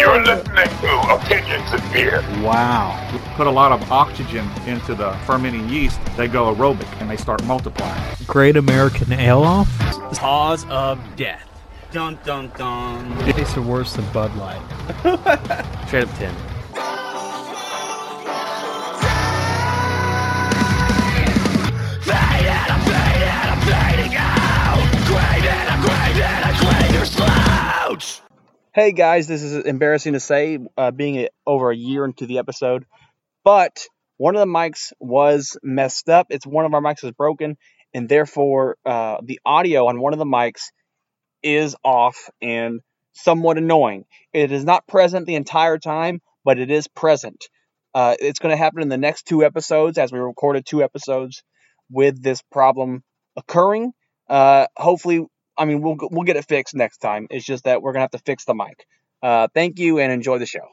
You're listening to Opinions in Beer. Wow. Put a lot of oxygen into the fermenting yeast, they go aerobic and they start multiplying. Great American Ale Off? Cause of death. Dun dun dun. Tastes are worse than Bud Light. Straight up 10. Hey guys, this is embarrassing to say, uh, being over a year into the episode, but one of the mics was messed up. It's one of our mics is broken, and therefore uh, the audio on one of the mics is off and somewhat annoying. It is not present the entire time, but it is present. Uh, it's going to happen in the next two episodes, as we recorded two episodes with this problem occurring. Uh, hopefully, I mean, we'll we'll get it fixed next time. It's just that we're gonna have to fix the mic. Uh, thank you and enjoy the show.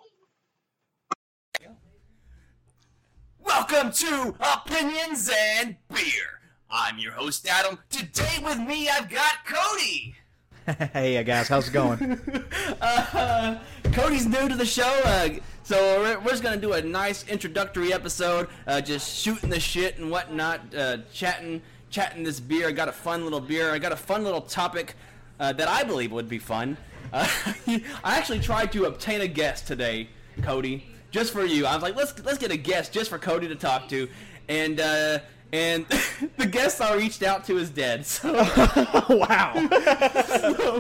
Welcome to Opinions and Beer. I'm your host Adam. Today with me I've got Cody. Hey guys, how's it going? Uh, Cody's new to the show, uh, so we're, we're just gonna do a nice introductory episode, uh, just shooting the shit and whatnot, uh, chatting, chatting this beer. I got a fun little beer. I got a fun little topic uh, that I believe would be fun. Uh, I actually tried to obtain a guest today, Cody, just for you. I was like, let's let's get a guest just for Cody to talk to, and. Uh, and the guest I reached out to is dead. So, wow.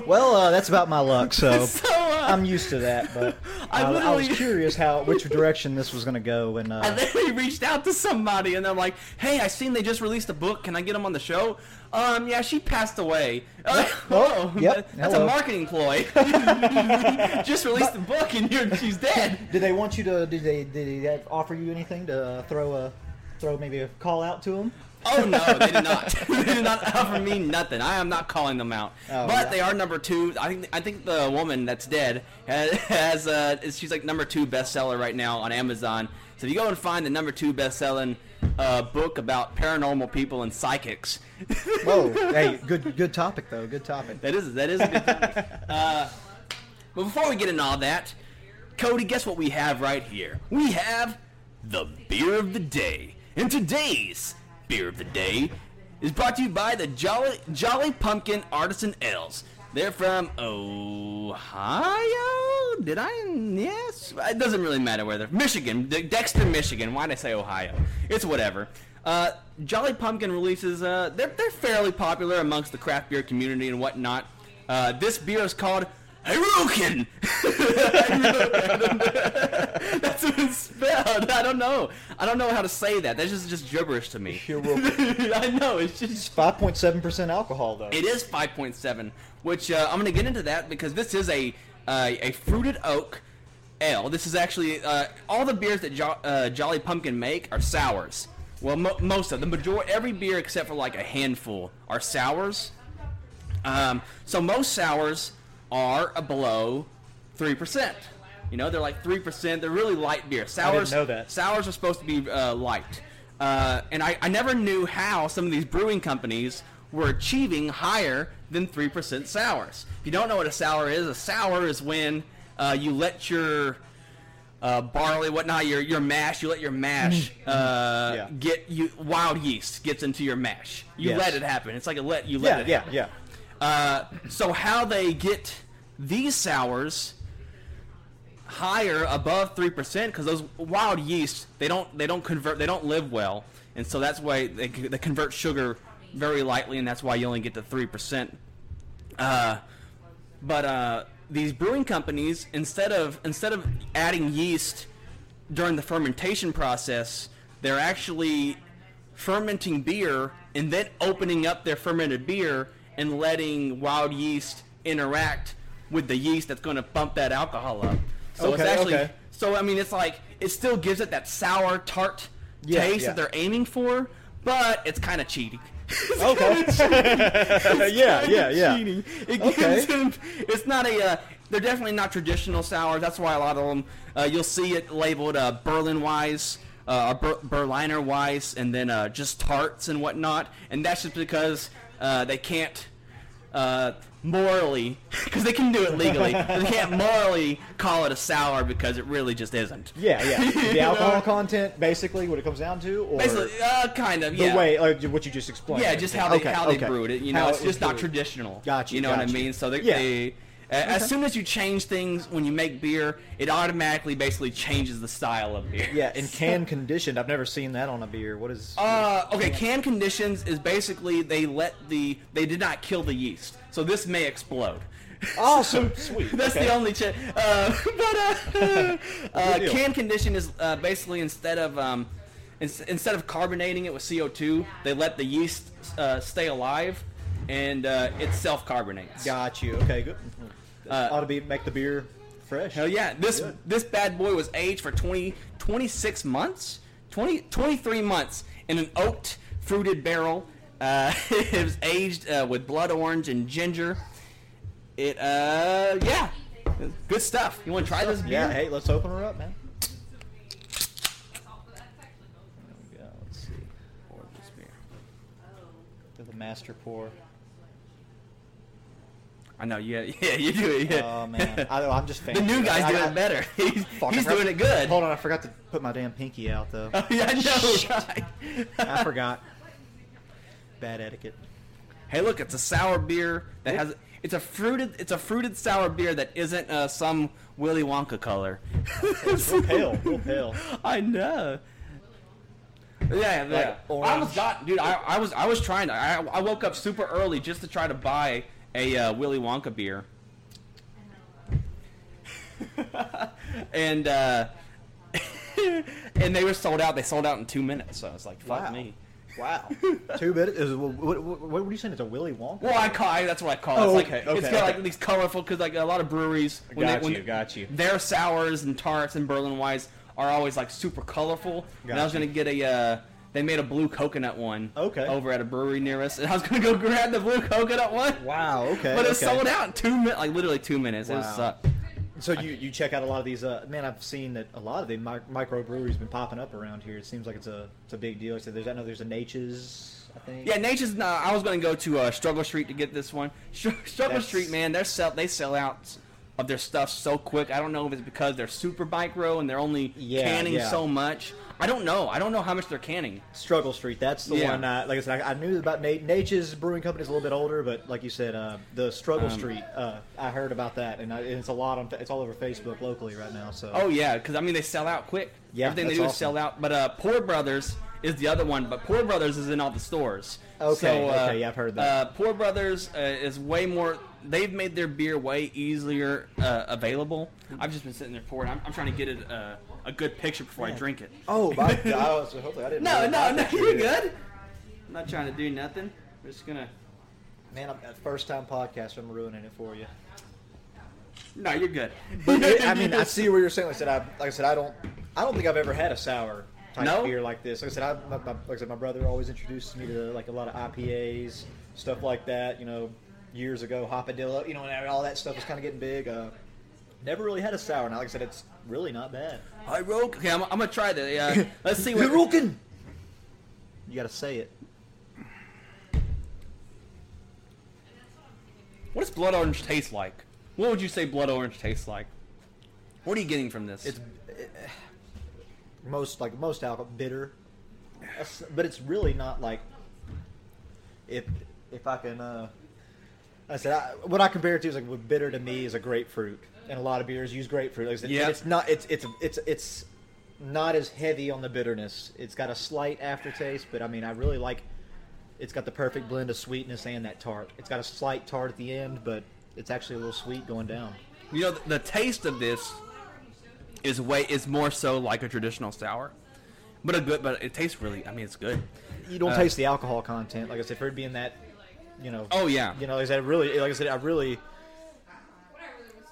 well, uh, that's about my luck, so, so I'm used to that. But I I, I was curious how which direction this was going to go, and I uh, literally reached out to somebody and they're like, "Hey, I seen they just released a book. Can I get them on the show?" Um, yeah, she passed away. Oh, yep, that's hello. a marketing ploy. just released a book and you're, she's dead. did they want you to? Did they? Did they offer you anything to throw a throw maybe a call out to them? Oh no, they did not. they did not offer me nothing. I am not calling them out. Oh, but yeah. they are number two. I think I think the woman that's dead has, has uh, she's like number two bestseller right now on Amazon. So if you go and find the number two best-selling uh, book about paranormal people and psychics, Whoa, hey, good good topic though. Good topic. that is that is a good thing. uh, but before we get into all that, Cody, guess what we have right here? We have the beer of the day. And today's beer of the day is brought to you by the Jolly Jolly Pumpkin Artisan Ales. They're from Ohio. Did I? Yes. It doesn't really matter where they're. Michigan, De- Dexter, Michigan. Why did I say Ohio? It's whatever. Uh, Jolly Pumpkin releases. Uh, they're they're fairly popular amongst the craft beer community and whatnot. Uh, this beer is called Harukin. That's what it's spelled. I don't know. I don't know how to say that. That's just just gibberish to me. I know. It's just Five point seven percent alcohol though. it is 5.7, which uh, I'm going to get into that because this is a uh, a fruited oak ale. This is actually uh, all the beers that jo- uh, Jolly Pumpkin make are sours. Well, mo- most of the majority, every beer except for like a handful are sours. Um, so most sours are below three percent. You know, they're like three percent. They're really light beer. Sours, know that. sours are supposed to be uh, light. Uh, and I, I never knew how some of these brewing companies were achieving higher than 3% sours. If you don't know what a sour is, a sour is when uh, you let your uh, barley, whatnot, your, your mash, you let your mash uh, Yeah. get you wild yeast gets into your mash. You Yes. let it happen. It's like a let you let Yeah, it yeah, happen. yeah. Uh, so how they get these sours higher above three percent because those wild yeast they don't they don't convert they don't live well and so that's why they, they convert sugar very lightly and that's why you only get to three percent. Uh, but uh, these brewing companies instead of instead of adding yeast during the fermentation process, they're actually fermenting beer and then opening up their fermented beer and letting wild yeast interact with the yeast that's going to bump that alcohol up. So it's actually okay. so I mean it's like it still gives it that sour tart Yeah, taste yeah. that they're aiming for, but it's kind of cheating. Okay. yeah, yeah, yeah. cheating. It Okay. gives them, it's not a. Uh, they're definitely not traditional sours. That's why a lot of them. Uh, you'll see it labeled uh, Berlin Weiss, uh, Ber- Berliner Weiss, and then uh, just tarts and whatnot. And that's just because uh, they can't. Uh, morally because they can do it legally. but they can't morally call it a sour because it really just isn't. Yeah, yeah. The alcohol content, basically, what it comes down to, or Basically, uh, kind of. yeah. the way, like what you just explained. Yeah, just how they Okay, how they okay. brewed it. You know, How it's it was just not brewed. traditional. Got you, know what I mean? So they, Yeah. they as soon as you change things when you make beer, it automatically basically changes the style of beer. Yeah, and can conditioned. I've never seen that on a beer. What is? Uh, okay, can conditions is basically they let the they did not kill the yeast, so this may explode. awesome, sweet. That's okay. the only ch- uh, but uh, uh, can condition is uh, basically instead of um, ins- instead of carbonating it with CO2, they let the yeast uh, stay alive, and uh, it self carbonates. Got you. Okay, good. Uh, Ought to be make the beer fresh. Hell yeah. This Good. this bad boy was aged for 20, 26 months? 20, 23 months in an oaked fruited barrel. Uh, it was aged uh, with blood orange and ginger. It, uh, yeah. Good stuff. You want to try this beer? Yeah. Hey, let's open her up, man. There we go. Let's see. Pour this beer. Do the master pour. I know, yeah, yeah, you do it. Yeah. Oh man, I, I'm just the new guy's I- I- doing I- it better. He's, he's doing it good. Hold on, I forgot to put my damn pinky out though. Oh, yeah, I know, right? I forgot. Bad etiquette. Hey, look, it's a sour beer that has. It's a fruited. It's a fruited sour beer that isn't uh, some Willy Wonka color. It's real pale, real pale. I know. Yeah, yeah. I orange. almost got, dude. I, I was, I was trying to. I, I woke up super early just to try to buy a uh, Willy Wonka beer, and uh, and they were sold out. They sold out in two minutes. So I was like, fuck Wow. me. Wow. Two minutes. Is, what, what, what, what were you saying? It's a Willy Wonka. Well, I call I, that's what I call it. Oh, It's like okay, it's okay, got okay. like these colorful because like a lot of breweries when Got they, when you, got you. their sours and tarts and Berlin Weiss are always like super colorful. and Got I was you. gonna get a uh, they made a blue coconut one. Okay. Over at a brewery near us, and I was gonna go grab the blue coconut one. Wow. Okay. But it okay. sold out in two minutes, like literally two minutes. It Wow. was sucked. So you, you check out a lot of these. Uh, man, I've seen that a lot of the mi- microbreweries been popping up around here. It seems like it's a it's a big deal. So there's I know there's a Nature's. I think. Yeah, Nature's. No, I was gonna go to uh, Struggle Street to get this one. Struggle That's- Street, man, they sell they sell out of their stuff so quick. I don't know if it's because they're super micro and they're only Yeah, canning yeah. so much. I don't know. I don't know how much they're canning. Struggle Street. That's the Yeah. one. Uh, like I said, I, I knew about Nate. Nature's Brewing Company is a little bit older, but like you said, uh, the Struggle Um, Street. Uh, I heard about that, and, I, and it's a lot on. It's all over Facebook locally right now. So. Oh yeah, because I mean they sell out quick. Yeah, everything they do is sell out. But uh, Poor Brothers is the other one. But Poor Brothers is in all the stores. Okay, So, uh, okay, yeah, I've heard that. Uh, Poor Brothers uh, is way more. They've made their beer way easier uh, available. I've just been sitting there pouring. I'm, I'm trying to get it uh, a good picture before I drink it. Oh, my, God. was, hopefully I didn't. No, no, no, you're good. I'm not trying to do nothing. We're just gonna. Man, I'm, first time podcast. I'm ruining it for you. No, you're good. I mean, I see where you're saying. Like I said, I, like I said, I don't, I don't think I've ever had a sour type No? beer like this. Like I said, I, my, my, like I said, my brother always introduced me to like a lot of IPAs, stuff like that. You know, years ago, Hopadillo. You know, and all that stuff was kind of getting big. Uh, never really had a sour. Now, like I said, it's really not bad. I roke. Okay, I'm, I'm gonna try that. Uh, let's see what. Hirokin! You got to say it. What does blood orange taste like? What would you say blood orange tastes like? What are you getting from this? It's most like most alcohol bitter, but it's really not like if if I can. Uh, I said I, what I compare it to is like what bitter to me is a grapefruit, and a lot of beers use grapefruit. Like said, Yeah. it's not. It's it's it's it's not as heavy on the bitterness. It's got a slight aftertaste, but I mean, I really like. It's got the perfect blend of sweetness and that tart. It's got a slight tart at the end, but it's actually a little sweet going down. you know, the, the taste of this is way is more so like a traditional sour, but a good. But it tastes really. I mean, it's good. You don't Uh, taste the alcohol content, like I said, for it being that, you know. Oh yeah, You know, like I said, really, like I said, I really.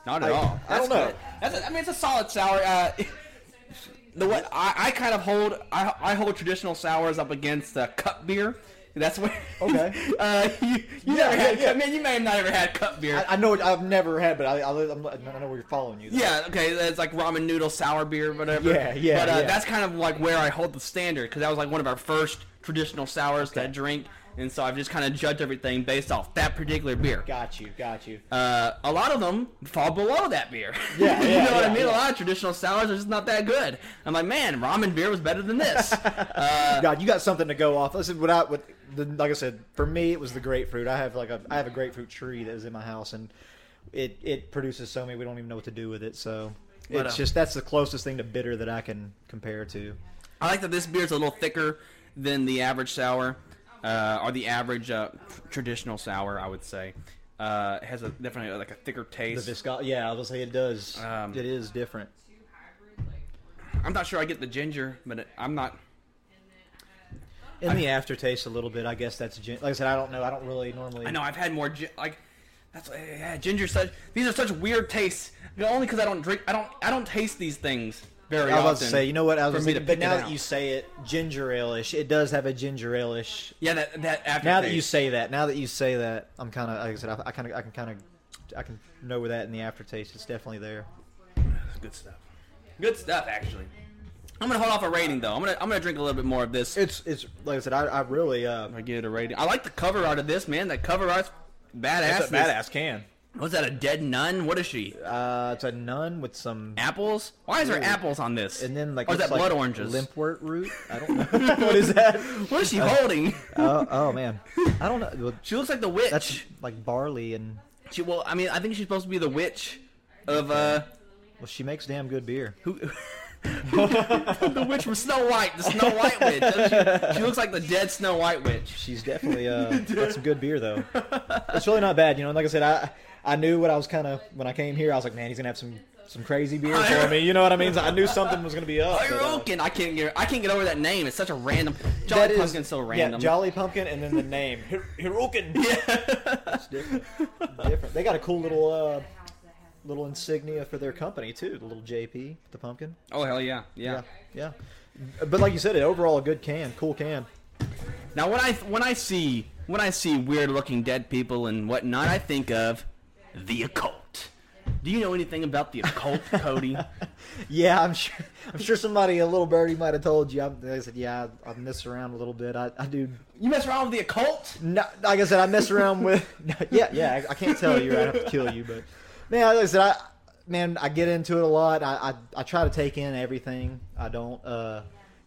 not at I- all. I don't That's know. good. That's a, I mean, it's a solid sour. Uh, the way I, I kind of hold I, I hold traditional sours up against uh, cup beer. That's what. Okay. uh, you you Yeah, never had. yeah, yeah. I mean, you may have not ever had cup beer. I, I know I've never had, but I, I, I'm, I know where you're following you. though. Yeah, okay, it's like ramen noodle sour beer, whatever. Yeah, yeah, But uh, yeah. that's kind of like where I hold the standard because that was like one of our first traditional sours to drink. And so I've just kind of judged everything based off that particular beer. Got you, got you. Uh, a lot of them fall below that beer. Yeah, you yeah, know what I mean. yeah. A lot of traditional sours are just not that good. I'm like, man, ramen beer was better than this. uh, God, you got something to go off. Listen, what I, what, the, like I said, for me, it was the grapefruit. I have like a, I have a grapefruit tree that is in my house, and it it produces so many we don't even know what to do with it. So it's just that's the closest thing to bitter that I can compare to. I like that this beer is a little thicker than the average sour, uh, or the average uh, traditional sour, I would say. Uh, has a definitely like a thicker The taste. visco, yeah, I was say it does. Um, it is different. I'm not sure I get the ginger, but it, I'm not. In the aftertaste, a little bit. I guess that's gin- like I said. I don't know. I don't really normally. I know I've had more gi- like that's yeah, ginger. Such these are such weird tastes. Only because I don't drink. I don't. I don't taste these things very I was about to say, you know what? I was for me to thinking, but pick it now that out. you say it, ginger ale-ish. It does have a ginger ale-ish. yeah, that that aftertaste. Now that you say that, now that you say that, I'm kind of like I said. I, I kind of, I can kind of, I can know where that in the aftertaste. It's definitely there. good stuff. Good stuff, actually. I'm gonna hold off a rating though. I'm gonna I'm gonna drink a little bit more of this. It's, it's like I said. I, I really, uh, I give it a rating. I like the cover art of this man. That cover art's badass. it's a badass can. What's that? A dead nun? What is she? Uh, it's a nun with some, Apples? Why is there Ooh. apples on this? and then like or is that like blood oranges? limpwort root. I don't know what is that. What is she holding? Oh, oh man, I don't know. She looks like the witch. That's like barley and She, well, I mean, I think she's supposed to be the witch of uh, well, she makes damn good beer. who? the witch from Snow White, the Snow White witch. She, she looks like the dead Snow White witch. She's definitely uh, got some good beer though. It's really not bad, you know. Like I said, I I knew what I was kind of when I came here. I was like, man, he's gonna have some some crazy beer for me. You know what I mean? So I knew something was gonna be up. but, uh, I can't get. I can't get over that name. It's such a random. Jolly is- Pumpkin's so random. Yeah, Jolly Pumpkin, and then the name Hir- Hirokin. It's different. different. They got a cool little uh, little insignia for their company too. The little JP, the pumpkin. oh hell yeah, yeah. yeah. yeah. But like you said, it overall a good can, cool can. Now when I when I see when I see weird looking dead people and whatnot, I think of the occult. Do you know anything about the occult, Cody? Yeah, I'm sure. I'm sure somebody, a little birdie, might have told you. I'm, I said, yeah, I, I mess around a little bit. I, I do. You mess around with the occult? No, like I said, I mess around with. yeah, yeah. I, I can't tell you. I have to kill you, but man, like I said, I man, I get into it a lot. I I, I try to take in everything. I don't uh,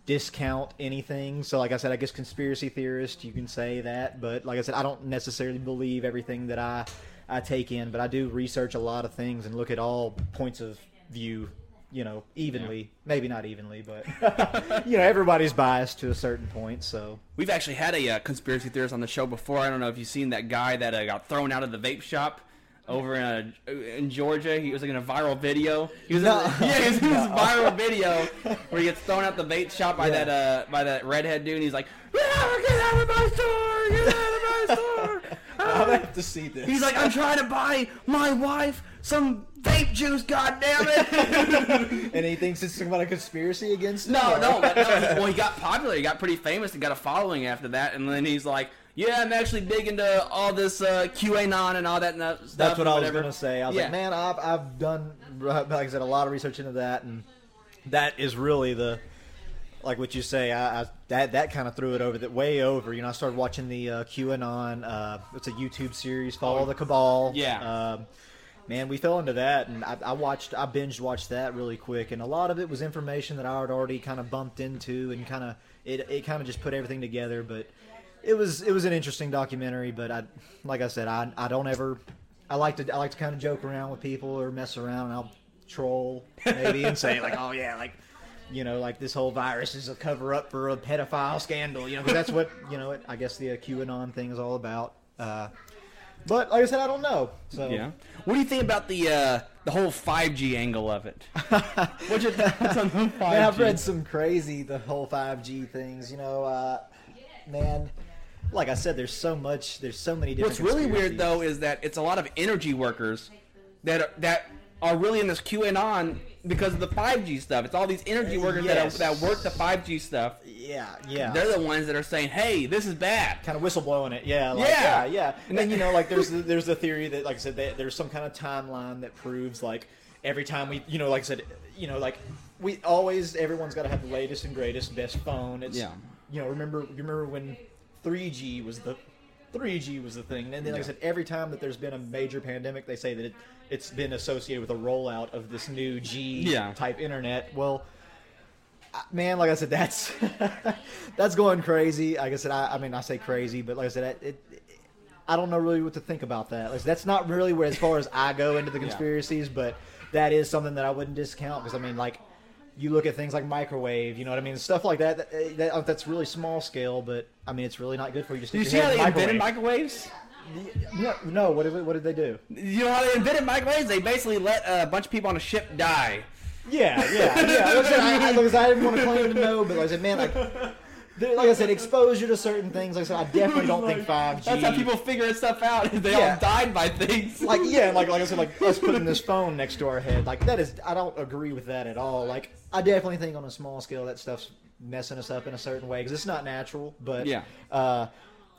discount anything. So, like I said, I guess conspiracy theorist, you can say that. But like I said, I don't necessarily believe everything that I I take in. But I do research a lot of things and look at all points of view. You know, evenly, maybe not evenly, but you know, everybody's biased to a certain point. So We've actually had a uh, conspiracy theorist on the show before. I don't know if you've seen that guy that uh, got thrown out of the vape shop over in, uh, in Georgia. He was like in a viral video. He was No. in, yeah, he was in this viral video where he gets thrown out the vape shop by Yeah. that uh, by that redhead dude. and He's like, "Ah, "Get out of my store! Get out of my store!" I'll have to see this. He's like, "I'm trying to buy my wife some vape juice. God damn it!" and he thinks it's about a conspiracy against him? No, no, but no. Well, he got popular. He got pretty famous and got a following after that. And then he's like, "Yeah, I'm actually big into all this uh, QAnon and all that and that stuff." That's what I was gonna say. I was Yeah. like, man, I've I've done like I said a lot of research into that, and that is really the like what you say. I, I that that kind of threw it over the way over. You know, I started watching the uh, QAnon. Uh, it's a YouTube series, Follow the Cabal. Yeah. Um, man, we fell into that, and I, I watched, I binged watched that really quick, and a lot of it was information that I had already kind of bumped into, and kind of it, it kind of just put everything together. But it was it was an interesting documentary. But I, like I said, I I don't ever, I like to I like to kind of joke around with people or mess around, and I'll troll maybe and say like, oh yeah, like. You know, like this whole virus is a cover up for a pedophile scandal. You know, because that's what you know. I guess the uh, QAnon thing is all about. Uh, but like I said, I don't know. So Yeah. What do you think about the uh, the whole 5G angle of it? What's your thoughts on the 5G? Man, I've read some crazy the whole 5G things. You know, uh, man, like I said, there's so much. There's so many different. What's really weird though is that it's a lot of energy workers that are, that are really in this QAnon because of the 5G stuff. It's all these energy workers Yes. that, that work the 5G stuff. Yeah, yeah. They're the ones that are saying, "Hey, this is bad." kind of whistleblowing it. Yeah, like, Yeah. yeah, yeah. And then you know, like there's there's the theory that, like I said, that there's some kind of timeline that proves like every time we, you know, like I said, you know, like we always everyone's got to have the latest and greatest, best phone. It's Yeah. You know, remember you remember when 3G was the 3G was the thing. And then, like I said, every time that there's been a major pandemic, they say that it, it's been associated with a rollout of this new G Yeah. type internet. Well, I- man, like I said, that's that's going crazy. Like I said, I, I mean, I say crazy, but like I said, it, it, I don't know really what to think about that. Like, that's not really where, as far as I go into the conspiracies, but that is something that I wouldn't discount because I mean, like, you look at things like microwave, you know what I mean, stuff like that. that, eh, that that's really small scale, but I mean, it's really not good for you stick you see how they the invented microwaves? No, no. What did what did they do? You know how they invented microwaves? They basically let a bunch of people on a ship die. Yeah, yeah, yeah. Like I, said, I, I, I didn't want to claim to know, but like I said, man, like, like I said, exposure to certain things. Like I said, I definitely don't think five G. That's how people figure stuff out. They Yeah. all died by things. like yeah, like like I said, like us putting this phone next to our head, like that is I don't agree with that at all. Like I definitely think on a small scale that stuff's messing us up in a certain way because it's not natural. But Yeah. uh,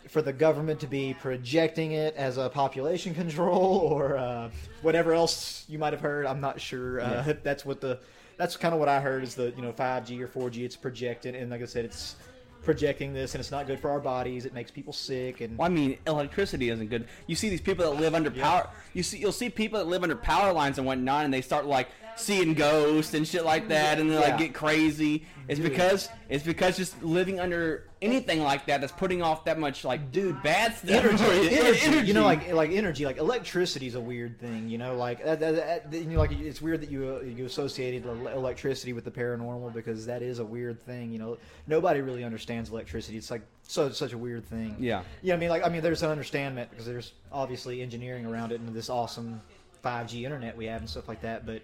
for the government to be projecting it as a population control or uh, whatever else you might have heard, I'm not sure. Uh, That's what the that's kind of what I heard is the you know 5G or 4G. It's projected, and like I said, it's projecting this, and it's not good for our bodies. It makes people sick, and Well, I mean, electricity isn't good. You see these people that live under power. You see, you'll see people that live under power lines and whatnot, and they start like seeing ghosts and shit like that, and they like Yeah. get crazy. It's because it's because just living under anything like that that's putting off that much like dude bad stuff. energy, energy, You know, like like energy, like electricity is a weird thing. You know, like that, that, that- you know, like it's weird that you uh, you associated electricity with the paranormal because that is a weird thing. You know, nobody really understands electricity. It's like so such a weird thing. Yeah. Yeah, I mean, like I mean, there's an understanding because there's obviously engineering around it and this awesome 5G internet we have and stuff like that. But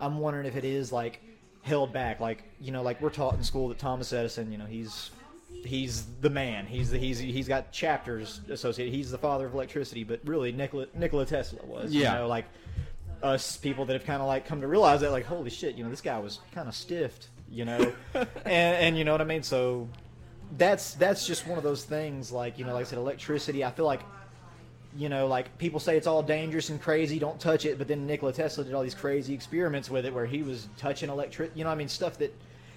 I'm wondering if it is like held back, like you know, like we're taught in school that Thomas Edison, you know, he's he's the man. He's the, he's he's got chapters associated. He's the father of electricity, but really Nikola Nikola Tesla was. Yeah. You know, like us people that have kind of like come to realize that, like, holy shit, you know, this guy was kind of stiffed, you know, and and you know what I mean. So that's that's just one of those things. Like you know, like I said, electricity. I feel like you know, like people say it's all dangerous and crazy, don't touch it. But then Nikola Tesla did all these crazy experiments with it, where he was touching electric. You know, I mean, stuff that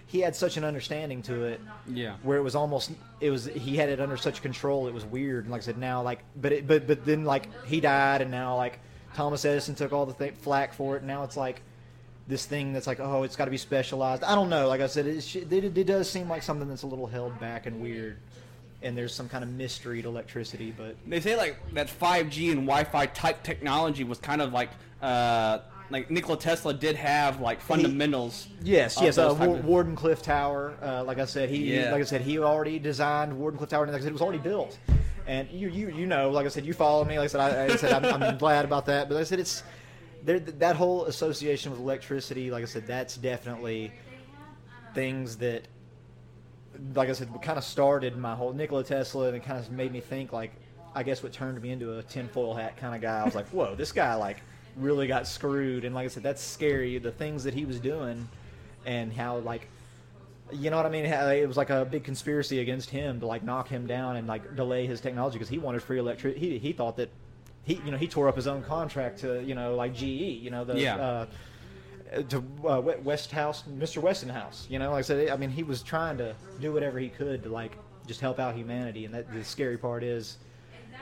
he had such an understanding to it yeah. where it was almost it was he had it under such control it was weird. And like i said now like but it, but but then like he died and now like thomas edison took all the th- flack for it. And now it's like this thing that's like oh it's got to be specialized. I don't know. Like i said it, it, it does seem like something that's a little held back and weird. And there's some kind of mystery to electricity but They say like that 5G and Wi-Fi type technology was kind of like uh like Nikola Tesla did have like fundamentals. Yes, yes. Uh, those type Wa- of- Wardenclyffe Tower. Uh, like I said, he Yeah. like I said he already designed Wardenclyffe Tower, and like I said, it was already built. And you you you know, like I said, you follow me. Like I said, I, I said I'm, I'm glad about that. But like I said it's there. That whole association with electricity, like I said, that's definitely things that, like I said, kind of started my whole Nikola Tesla, and it kind of made me think like. I guess what turned me into a tinfoil hat kind of guy. I was like, "Whoa, this guy like really got screwed." And like I said, that's scary. The things that he was doing, and how like you know what I mean? How it was like a big conspiracy against him to like knock him down and like delay his technology because he wanted free electricity. He, he thought that he you know he tore up his own contract to you know like GE you know the Yeah. uh, to uh, West House Mr. Westinghouse you know like I said I mean he was trying to do whatever he could to like just help out humanity and that the scary part is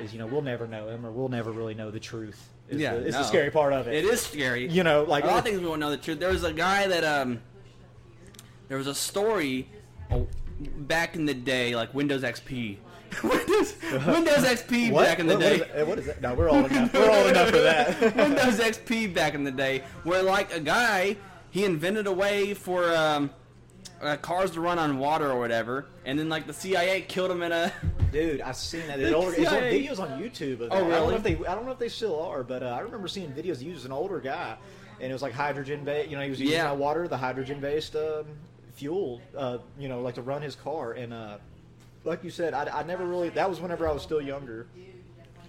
is you know we'll never know him or we'll never really know the truth. Is Yeah, the, it's no. the scary part of it. It is scary. You know, like a lot of things we won't know the truth. There was a guy that um, there was a story back in the day, like Windows XP. Windows, Windows XP What? back in the What- what is day. What is that? No, we're old enough. We're old enough for that. Windows XP back in the day, where like a guy he invented a way for um, uh, cars to run on water or whatever, and then like the CIA killed him in a. Dude, I've seen that. It's, older, it's on videos on YouTube. Of that. Oh, I don't really? know if they. I don't know if they still are, but uh, I remember seeing videos. He was an older guy, and it was like hydrogen based. You know, he was using Yeah. water, the hydrogen based um, fuel. Uh, you know, like to run his car. And uh, like you said, I, I never really. That was whenever I was still younger,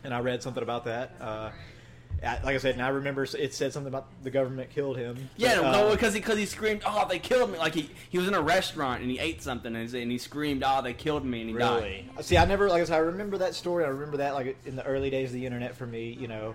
and I read something about that. Uh, I, like I said, and I remember it said something about the government killed him. Yeah, But, no, uh, because he because he screamed, "Oh, they killed me!" Like he, he was in a restaurant and he ate something and he, and he screamed, "Oh, they killed me!" and he died. Really? See, I never like I said, I remember that story. I remember that like in the early days of the internet for me, you know.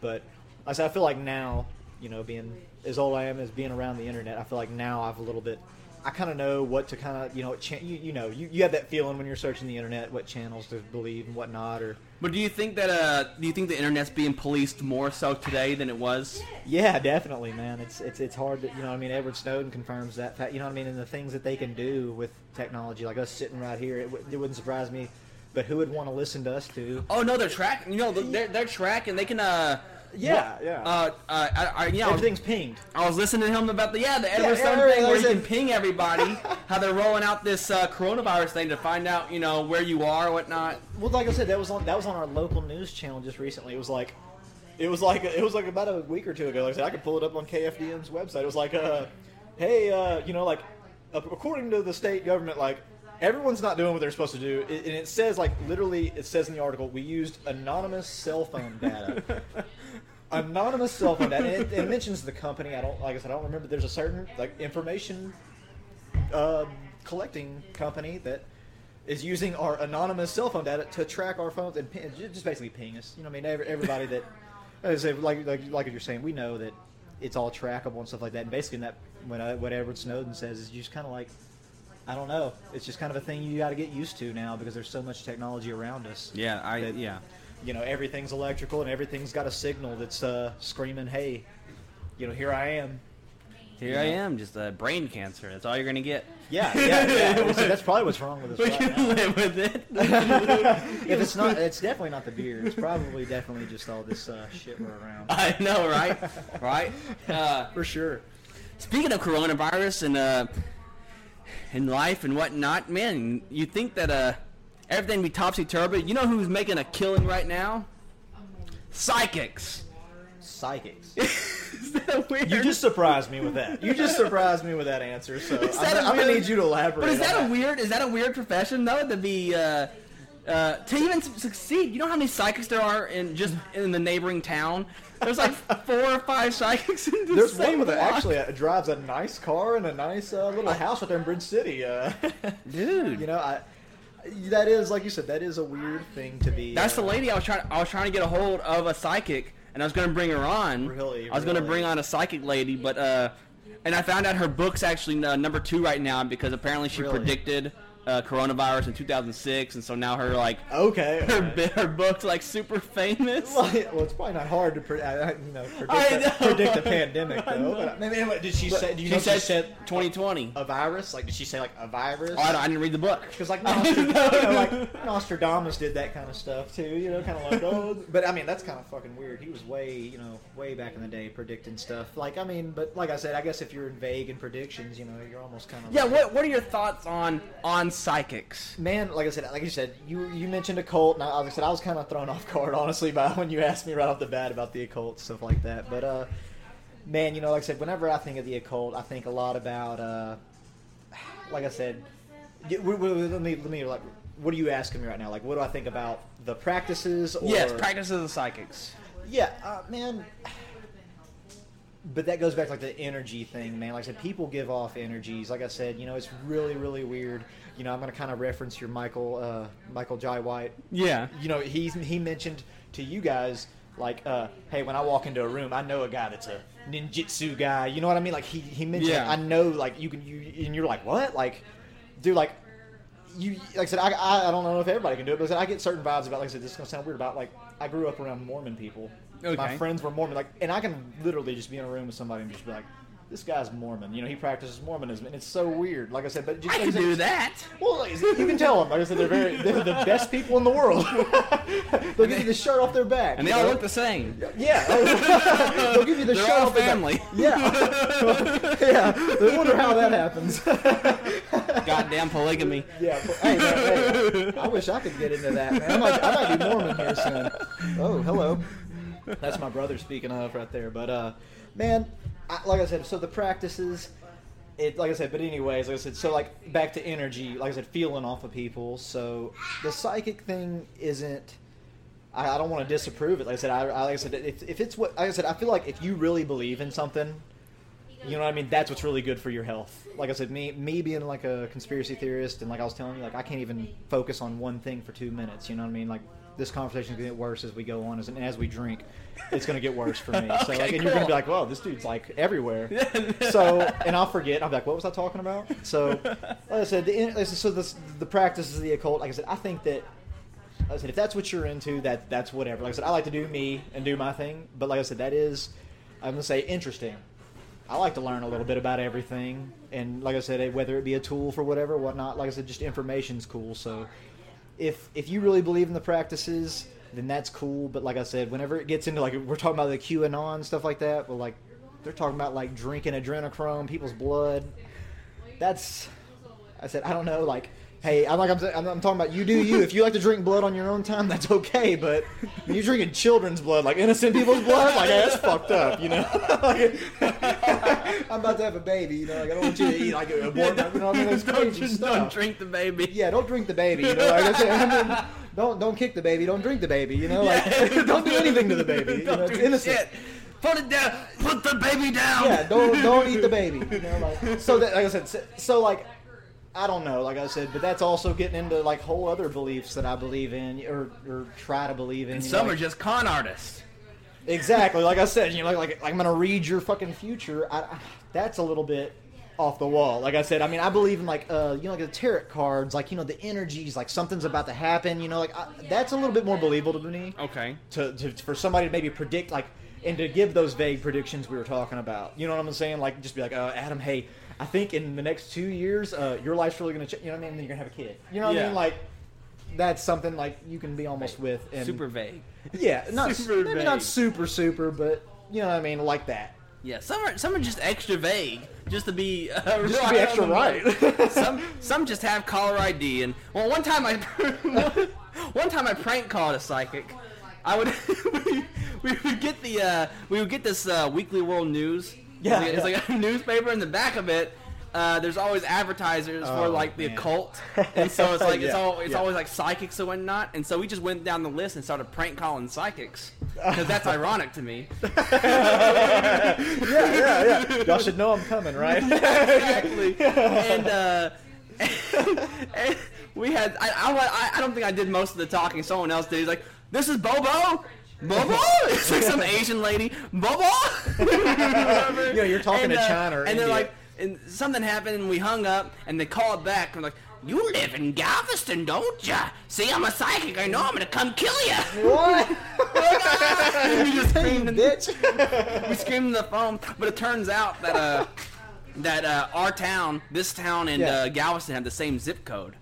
But like I said, I feel like now, you know, being as old I am as being around the internet, I feel like now I've a little bit I kind of know what to kind of you know cha- you, you know you, you have that feeling when you're searching the internet what channels to believe and whatnot or But do you think that uh, do you think the internet's being policed more so today than it was? yeah definitely man it's it's it's hard to you know what I mean Edward Snowden confirms that fact you know what I mean and the things that they can do with technology like us sitting right here it, w- it wouldn't surprise me but who would want to listen to us too? Oh no, they're tracking. You know, they're they're tracking. They can uh. Yeah, yeah. Uh, uh, I, I, you know, everything's pinged I was listening to him about the yeah the Edward yeah, right, thing where he can ping everybody how they're rolling out this uh, coronavirus thing to find out you know where you are or whatnot. Well, like I said, that was on that was on our local news channel just recently. It was like, it was like it was like about a week or two ago. Like I said, I could pull it up on KFDM's website. It was like, uh, hey, uh, you know, like according to the state government, like everyone's not doing what they're supposed to do, it, and it says like literally, it says in the article, we used anonymous cell phone data. anonymous cell phone data. And it, it mentions the company. I don't like I said. I don't remember. There's a certain like information uh, collecting company that is using our anonymous cell phone data to track our phones and ping, just basically ping us. You know, what I mean, every, everybody that, as I say, like like like you're saying, we know that it's all trackable and stuff like that. And basically, that when uh, what Edward Snowden says is just kind of like. I don't know. It's just kind of a thing you got to get used to now because there's so much technology around us. Yeah, I that, yeah. You know, everything's electrical and everything's got a signal that's uh, screaming, "Hey, you know, here I am." Here I am, just uh, brain cancer. That's all you're gonna get. Yeah, yeah, yeah. That's probably what's wrong with us. We right can now. live with it. if it's not, it's definitely not the beer. It's probably definitely just all this uh, shit we're around. I know, right? Right. Uh, For sure. Speaking of coronavirus and and life and whatnot, man, you think that uh, everything be topsy turvy? You know who's making a killing right now? Psychics. Psychics. Is that weird? You just surprised me with that. You just surprised me with that answer. So I'm, that a I'm gonna need you to elaborate. But is that a weird? Is that a weird profession though to be? Uh, uh, to even succeed, you know how many psychics there are in just in the neighboring town. There's like four or five psychics in the There's same one that block. actually uh, drives a nice car and a nice uh, little house right there in Bridge City. Uh, dude. you know, I, that is like you said, that is a weird thing to be. That's the uh, lady I was trying. I was trying to get a hold of a psychic, and I was going to bring her on. Really, I was going to bring on a psychic lady, but uh, and I found out her book's actually number two right now because apparently she Really? predicted uh, coronavirus in 2006, and so now her like Okay. her bi- her book's like super famous. Well, yeah, well, it's probably not hard to pre- uh, you know predict, I a, know. predict a pandemic I though. know. But, maybe, anyway, did she say? Do you she know said, she said 2020. a virus? Like, did she say like a virus? Oh, I, I didn't read the book. Because like, Nostr- you know, like Nostradamus did that kind of stuff too. You know, kind of like oh. But I mean, that's kind of fucking weird. He was way, you know, way back in the day predicting stuff. Like, I mean, but like I said, I guess if you're in vague in predictions, you know, you're almost kind of Yeah, like, what what are your thoughts on on psychics? Man, like I said, like you said, you you mentioned occult, and I, like I said, I was kind of thrown off guard, honestly, by when you asked me right off the bat about the occult stuff like that. But uh, man, you know, like I said, whenever I think of the occult, I think a lot about, uh, like I said, y- w- w- let me let me like, what are you asking me right now? Like, what do I think about the practices? Or, Yes, practices of the psychics. yeah, uh, man. But that goes back to like the energy thing, man. Like I said, people give off energies. Like I said, you know, it's really, really weird. You know, I'm gonna kind of reference your Michael, uh, Michael Jai White. Yeah. You know, he he mentioned to you guys like, uh, hey, when I walk into a room, I know a guy that's a ninjutsu guy. You know what I mean? Like he he mentioned, Yeah. I know, like you can you and you're like, what? Like, dude, like you like I said, I, I, I don't know if everybody can do it, but I, said, I get certain vibes about like I said, this is gonna sound weird about like I grew up around Mormon people. My friends were Mormon, like, and I can literally just be in a room with somebody and just be like, this guy's Mormon. You know, he practices Mormonism, and it's so weird. Like I said, but just I like can do that. Well, like, you can tell them. Like I said, they're very they're the best people in the world. They'll give you the shirt off their back, And they all know? look the same. Yeah, they'll give you the They're shirt off their back. family. Yeah, yeah. They wonder how that happens. Goddamn polygamy. Yeah, hey, man, hey, I wish I could get into that, man. I might, I might be Mormon here soon. Oh, hello. That's my brother speaking of right there. But uh, man, I, like I said, so the practices, it like I said. But anyways, like I said, so like back to energy. Like I said, feeling off of people. So the psychic thing isn't. I, I don't want to disapprove it. Like I said, I, I like I said, if, if it's what like I said, I feel like if you really believe in something, you know what I mean? That's what's really good for your health. Like I said, me me being like a conspiracy theorist and like I was telling you, like I can't even focus on one thing for two minutes. You know what I mean? Like this conversation is going to get worse as we go on, as, and as we drink, it's going to get worse for me. so, like, and you're going to be like, "Whoa, this dude's like everywhere." so, and I'll forget. I'm like, "What was I talking about?" So, like I said, the, so the the practices of the occult. Like I said, I think that. Like I said, if that's what you're into, that that's whatever. Like I said, I like to do me and do my thing. But like I said, that is, I'm gonna say, interesting. I like to learn a little bit about everything, and like I said, whether it be a tool for whatever, whatnot. Like I said, just information's cool. So, if if you really believe in the practices, then that's cool. But like I said, whenever it gets into like we're talking about the QAnon stuff like that, well, like they're talking about like drinking adrenochrome, people's blood. That's I said I don't know. Like, hey, I'm like I'm, I'm, I'm talking about you do you. If you like to drink blood on your own time, that's okay. But when you're drinking children's blood, like innocent people's blood, like hey, that's fucked up. You know, Like, I'm about to have a baby. You know, like I don't want you to eat like a abort. You know, I mean, that's don't, crazy just stuff. don't drink the baby. Yeah, don't drink the baby. You know, like I said, I mean, don't don't kick the baby. Don't drink the baby. You know, like don't do anything to the baby. You know, it's innocent. shit. Put it down. Put the baby down. Yeah, don't don't eat the baby. You know, like so that like I said, so, so like I don't know, like I said, but that's also getting into like whole other beliefs that I believe in or or try to believe in. And some know, are just con artists. exactly like I said. You know, like like, like I'm gonna read your fucking future. I, I- that's a little bit off the wall. Like I said, I mean, I believe in like uh you know like the tarot cards, like you know the energies, like something's about to happen. You know, like I, that's a little bit more believable to me Okay. to, to for somebody to maybe predict like and to give those vague predictions we were talking about. You know what I'm saying? Like just be like, uh, Adam, hey, I think in the next two years, uh, your life's really gonna change. You know what I mean? Then you're gonna have a kid. You know what I mean? Like that's something like you can be almost with. And, Super vague. Yeah, not super maybe not super super, but you know what I mean, like that. Yeah, some are some are just extra vague, just to be uh, Just to be extra right. some some just have caller ID, and well, one time I one time I prank called a psychic. I would we, we would get the uh, we would get this uh, Weekly World News. Yeah, it's, like, it's yeah. like a newspaper in the back of it. Uh, there's always advertisers for Oh, like the man. occult, and so it's like it's Yeah, all it's yeah. always like psychics and whatnot. And so we just went down the list and started prank calling psychics because that's ironic to me. yeah, yeah, yeah. Y'all should know I'm coming, right? exactly. And, uh, and we had, I, I, I don't think I did most of the talking. Someone else did. He's like, this is Bobo? Bobo? It's like some Asian lady. Bobo? You know, you're talking And, to uh, China or And they're India. like, and something happened and we hung up and they called back and like, you live in Galveston, don't ya? See, I'm a psychic. I know I'm gonna come kill ya. what? we just screamed in, Bitch. we screamed in the phone, but it turns out that uh, that uh, our town, this town, and Yeah. uh, Galveston have the same zip code,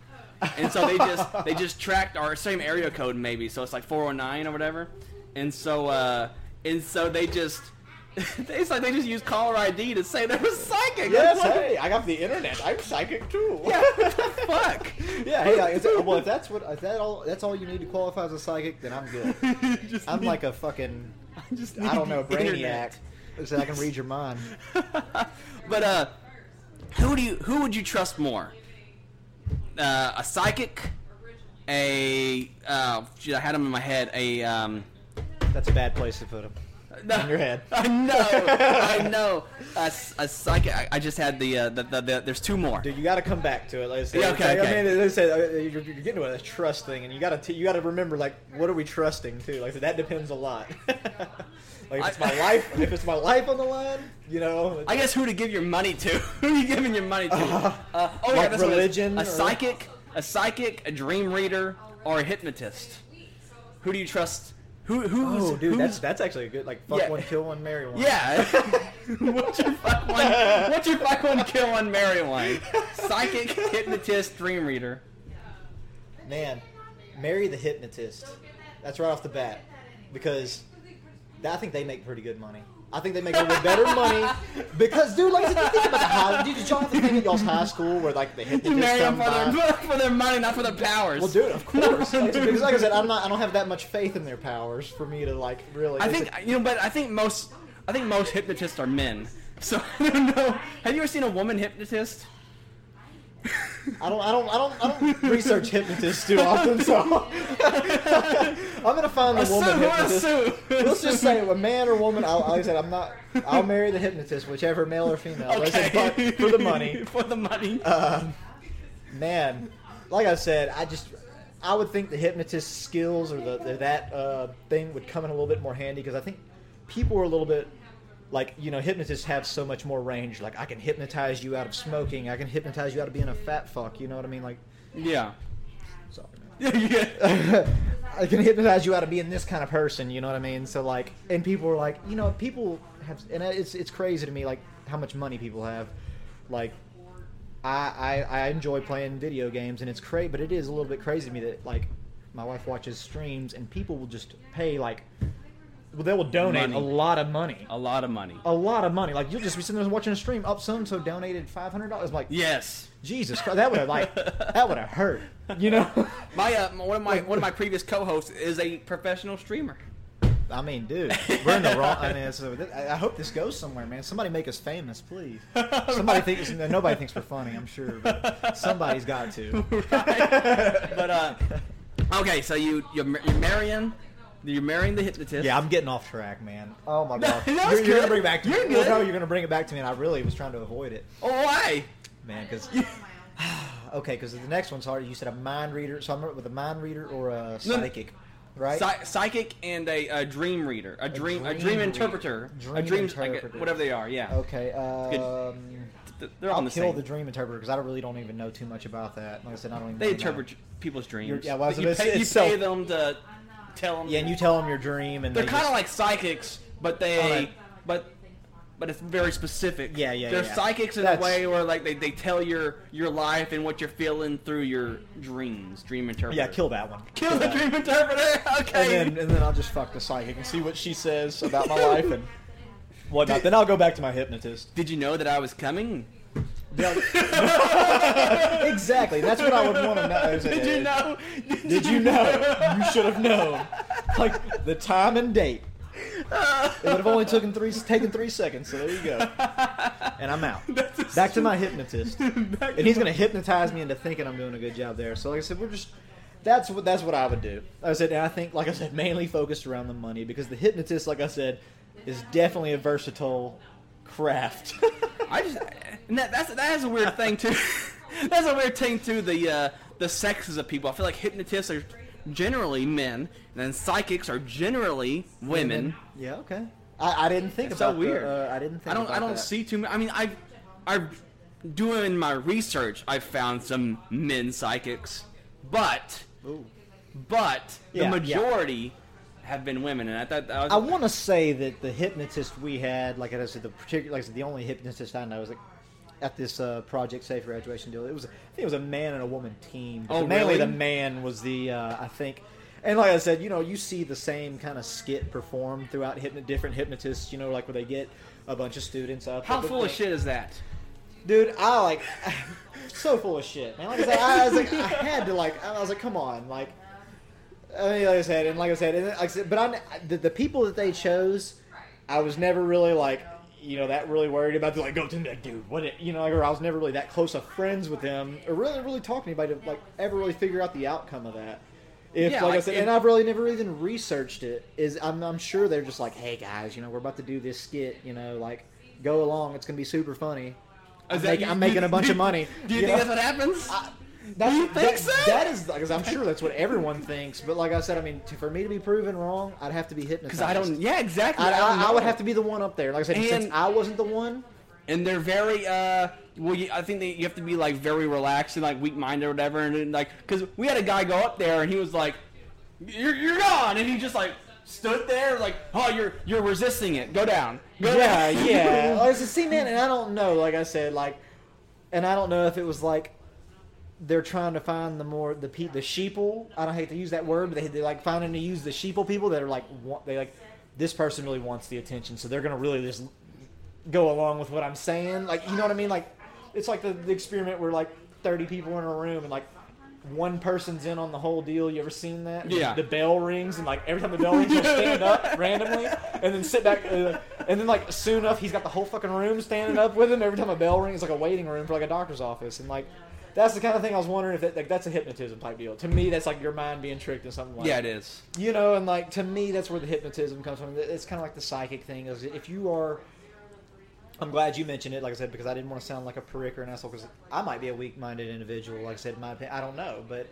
and so they just they just tracked our same area code maybe, so it's like 409 or whatever, and so uh, and so they just. It's like they just use caller ID to say they were psychic. Yes, the hey, I got the internet. I'm psychic too. Yeah, fuck? Yeah, hey, like, well, if that's what if that all that's all you need to qualify as a psychic, then I'm good. I'm need- like a fucking just I don't know brainiac. internet. So I can read your mind. but uh, who do you who would you trust more? Uh, a psychic, a uh, I had him in my head. A um, That's a bad place to put him. no, In your head. I know, I know. A, a psychic. I, I just had the, uh, the, the, the there's two more. Dude, you got to come back to it. Like I said, Yeah, okay, Like, okay. I mean, they said uh, you're, you're getting to a trust thing, and you got to you got to remember like what are we trusting too? Like that depends a lot. like if it's my life, if it's my life on the line, you know. I guess who to give your money to? who are you giving your money to? Uh, oh yeah, like that's what it is. religion A or- psychic, a psychic, a dream reader, or a hypnotist. Who do you trust? Who who's Oh, dude, who's, that's that's actually a good like fuck Yeah. one, kill one, marry one. Yeah. what's your fuck one? What's your fuck one kill one marry one? Psychic, hypnotist, dream reader. Man, marry the hypnotist. That's right off the bat, because I think they make pretty good money. I think they make a little better money because, dude, like I said, you think about the high. Dude, did y'all have the thing at y'all's high school where like the You marry them for by? their for their money, not for their powers. Well, dude, of course. Because like I said, I'm not. I don't have that much faith in their powers for me to like really. I think you know, but I think most I think most hypnotists are men. So I don't know. Have you ever seen a woman hypnotist? I don't. I don't. I don't. I don't research hypnotists too often, so I'm gonna find the woman hypnotist. Let's just say a man or woman. I'll, like I said, I'm not. I'll marry the hypnotist, whichever male or female. Okay. but for the money. for the money. Um, man, like I said, I just I would think the hypnotist skills or the, the that uh, thing would come in a little bit more handy because I think people are a little bit like you know hypnotists have so much more range. Like I can hypnotize you out of smoking. I can hypnotize you out of being a fat fuck. You know what I mean? Like Yeah. sorry. I can hypnotize you out of being this kind of person. You know what I mean? So like, and people are like, you know, people have, and it's it's crazy to me like how much money people have. Like, I I, I enjoy playing video games, and it's great, but it is a little bit crazy to me that like my wife watches streams and people will just pay like, well, they will donate Money. a lot of money. A lot of money. A lot of money. Like you'll just be sitting there watching a stream. Up so and so donated five hundred dollars. Like Yes. Jesus Christ, that would have like that would have hurt. You know. My uh, one of my one of my previous co-hosts is a professional streamer. I mean, dude, we're in the wrong. I mean, so th- I I hope this goes somewhere, man. Somebody make us famous, please. Somebody thinks nobody thinks we're funny. I'm sure, but somebody's got to. But uh, okay, so you you're, you're marrying you're marrying the hypnotist. Yeah, I'm getting off track, man. Oh my god, No, you're, you're gonna bring it back to You're me. Well, no, you're gonna bring it back to me, and I really was trying to avoid it, Oh, why? man. Because okay, because the next one's hard. You said a mind reader, so I'm with a mind reader or a No. psychic, right? Psy- psychic and a, a dream reader, a dream a dream dream interpreter, Dream a dream like, interpreter. whatever they are. Yeah. okay, um, They're all I'll the kill same. the dream interpreter because I don't really don't even know too much about that. Like I said, I don't even. they interpret people's dreams. yeah, well, you it's- pay, you pay them to tell them. Yeah, and you tell them your dream, and they're they kind of like psychics, but they but but it's very specific. Yeah, yeah, They're yeah. psychics in That's- a way where like they, they tell your your life and what you're feeling through your dreams. Dream interpreter. yeah, kill that one. kill the that. dream interpreter. Okay. And then and then I'll just fuck the psychic and see what she says about my life and whatnot. Then I'll go back to my hypnotist. Did you know that I was coming? exactly. That's what I would want to know. Did you know? Did you know? You should have known. Like the time and date. It would have only taken three taken three seconds. So there you go. And I'm out. Back to my hypnotist. And he's gonna hypnotize me into thinking I'm doing a good job there. So like I said, we're just. That's what that's what I would do. I said, and I think, like I said, mainly focused around the money because the hypnotist, like I said, is definitely a versatile craft. I just and that that's that has a weird thing too. that's a weird thing too. The uh, the sexes of people. I feel like hypnotists are generally men, and then psychics are generally women. Yeah, okay. I, I didn't think It's so weird. The, uh, I didn't think. I don't About I don't that. see too many. I mean I I doing my research. I found some men psychics, but Ooh. but Yeah, the yeah. majority have been women, and I thought was I want to say that the hypnotist we had, like I said, the particular, like I said, the only hypnotist I know is like at this uh, Project Safe graduation deal. It was, I think it was a man and a woman team. Oh, mainly really? the man was the, uh, I think. And like I said, you know, you see the same kind of skit performed throughout hypno- different hypnotists. You know, like where they get a bunch of students up. how full of shit is that? dude. I like so full of shit, man. Like I said, I, was like, I had to like, I was like, come on, like. I mean, like I said, and like I said, and like I said, but I, the, the people that they chose, I was never really like, you know, that really worried about. Like, go to like, dude, what, it, you know, like, or I was never really that close of friends with them, or really, really talk to anybody to like ever really figure out the outcome of that. If, Yeah, like, I said, and I've really never even researched it. Is I'm, I'm sure they're just like, hey guys, you know, we're about to do this skit, you know, like, go along, it's gonna be super funny. I'm, that- making, I'm making a bunch do- of money. Do you, you think know? that's what happens? That's, you think that, so? That is because I'm sure that's what everyone thinks. But like I said, I mean, to, for me to be proven wrong, I'd have to be hypnotized. Because I don't. Yeah, exactly. I, I, I would have to be the one up there. Like I said, since And- I wasn't the one. and they're very uh well you, i think they, you have to be like very relaxed and like weak minded or whatever and then, like because we had a guy go up there and he was like you're, you're gone and he just like stood there like oh you're you're resisting it go down go Yeah, down. yeah. Like I said, see, man, and I don't know. Like I said, like, and I don't know if it was like they're trying to find the more the pe- the sheeple. I don't hate to use that word, but they they like finding to use the sheeple people that are like want, they like this person really wants the attention, so they're gonna really just go along with what I'm saying. Like, you know what I mean? Like, it's like the, the experiment where like 30 people in a room and like one person's in on the whole deal. You ever seen that? Yeah. The bell rings and like every time the bell rings, he'll stand up randomly and then sit back. Uh, and then like soon enough, he's got the whole fucking room standing up with him. Every time a bell rings, it's like a waiting room for like a doctor's office. And like that's the kind of thing I was wondering if that, like that's a hypnotism type deal. To me, that's like your mind being tricked in something like yeah it is you know, and like to me, that's where the hypnotism comes from. It's kind of like the psychic thing. Is if you are, I'm glad you mentioned it. Like I said, because I didn't want to sound like a prick or an asshole. Because I might be a weak-minded individual. Like I said, in my opinion, I don't know, but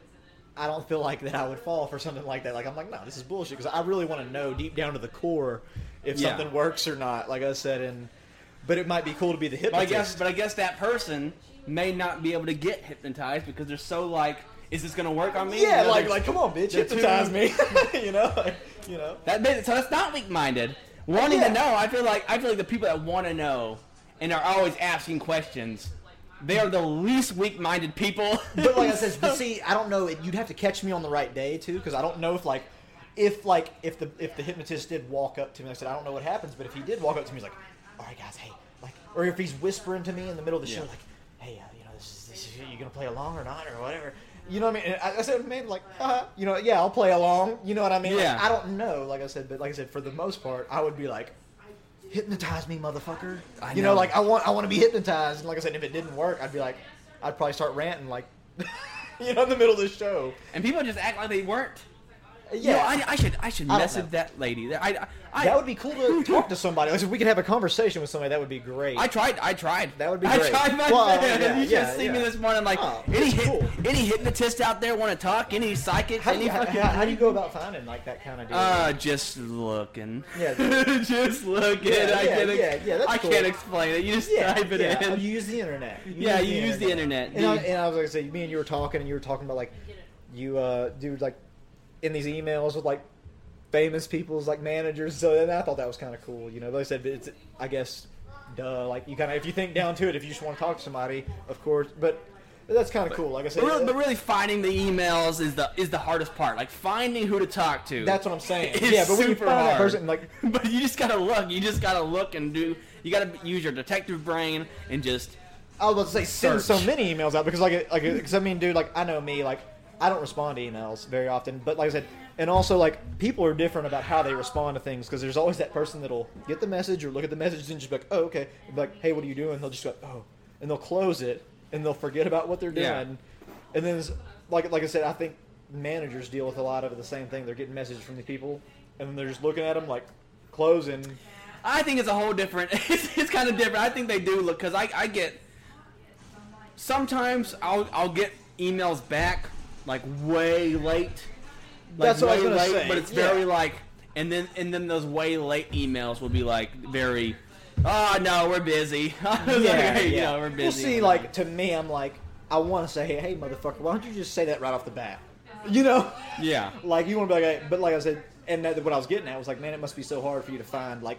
I don't feel like that I would fall for something like that. Like I'm like, no, this is bullshit because I really want to know deep down to the core if Yeah. something works or not. Like I said, and but it might be cool to be the But I hypnotist. guess, but I guess that person may not be able to get hypnotized because they're so like, is this gonna work on me? yeah, You know, like like come on, bitch, hypnotize me. you know, like, you know. That so that's not weak-minded. Wanting Yeah. to know, I feel like I feel like the people that want to know and are always asking questions, they are the least weak-minded people. But like I said, but see, I don't know. You'd have to catch me on the right day too, because I don't know if like, if like if the if the hypnotist did walk up to me, like I said I don't know what happens, but if he did walk up to me, he's like, all right, guys, hey, like, or if he's whispering to me in the middle of the show, like, hey, uh, you know, this is, this is you gonna play along or not or whatever. You know what I mean? I, I said, man, like, uh, you know, yeah, I'll play along. You know what I mean? Like, Yeah. I don't know, like I said, but like I said, for the most part, I would be like, hypnotize me, motherfucker. I you know, know. like I want, I want to be hypnotized. And like I said, if it didn't work, I'd be like, I'd probably start ranting, like, you know, in the middle of the show. and people just act like they weren't. Yeah, You know, I, I should I should I message that lady. I, I, that would be cool to talk to somebody. Like, if we could have a conversation with somebody, that would be great. I tried. I tried. That would be Great. I tried my Well, best. yeah, you yeah, should see me this morning. Like Oh, any cool. any hypnotist out there want to talk? Any psychics? how, do any you, how, how, do you go about finding like that kind of deal? Uh, just looking. Yeah. just looking. Yeah, I yeah, can't. yeah, yeah, I cool. can't explain it. You just yeah, type it yeah. in. You use the internet. You Yeah, you use the internet. And I, and I was like, say, me and you were talking, and you were talking about like, you uh, do like in these emails with like famous people's like managers. So then I thought that was kind of cool. You know, like I said, it's I guess, duh. Like you kind of if you think down to it, if you just want to talk to somebody, of course, but. That's kind of cool. Like I said, But really, but really, finding the emails is the is the hardest part. Like finding who to talk to. that's what I'm saying. is yeah, but when you super find that person, like, but you just gotta look. You just gotta look and do. You gotta use your detective brain and just. I was about to say send so many emails out because like like because I mean, dude, like I know me, like I don't respond to emails very often, but like I said, and also like people are different about how they respond to things because there's always that person that'll get the message or look at the message and just be like, oh okay, like, hey, what are you doing? They'll just go, oh, and they'll close it and they'll forget about what they're doing, Yeah. and then like like I said, I think managers deal with a lot of the same thing. They're getting messages from the people, and then they're just looking at them like closing. I think it's a whole different. It's, it's kind of different. I think they do look because I I get. Sometimes I'll I'll get emails back like way late. Like That's what I was gonna late, say, But it's yeah. very like, and then and then those way late emails will be like very. Oh no, we're busy. I was like, hey, you know, we're busy. Well, see, like to me, I'm like, I want to say, hey, hey, motherfucker, why don't you just say that right off the bat? Uh, you know, yeah, like you want to be like, hey, but like I said, and that, what I was getting at was like, man, it must be so hard for you to find like,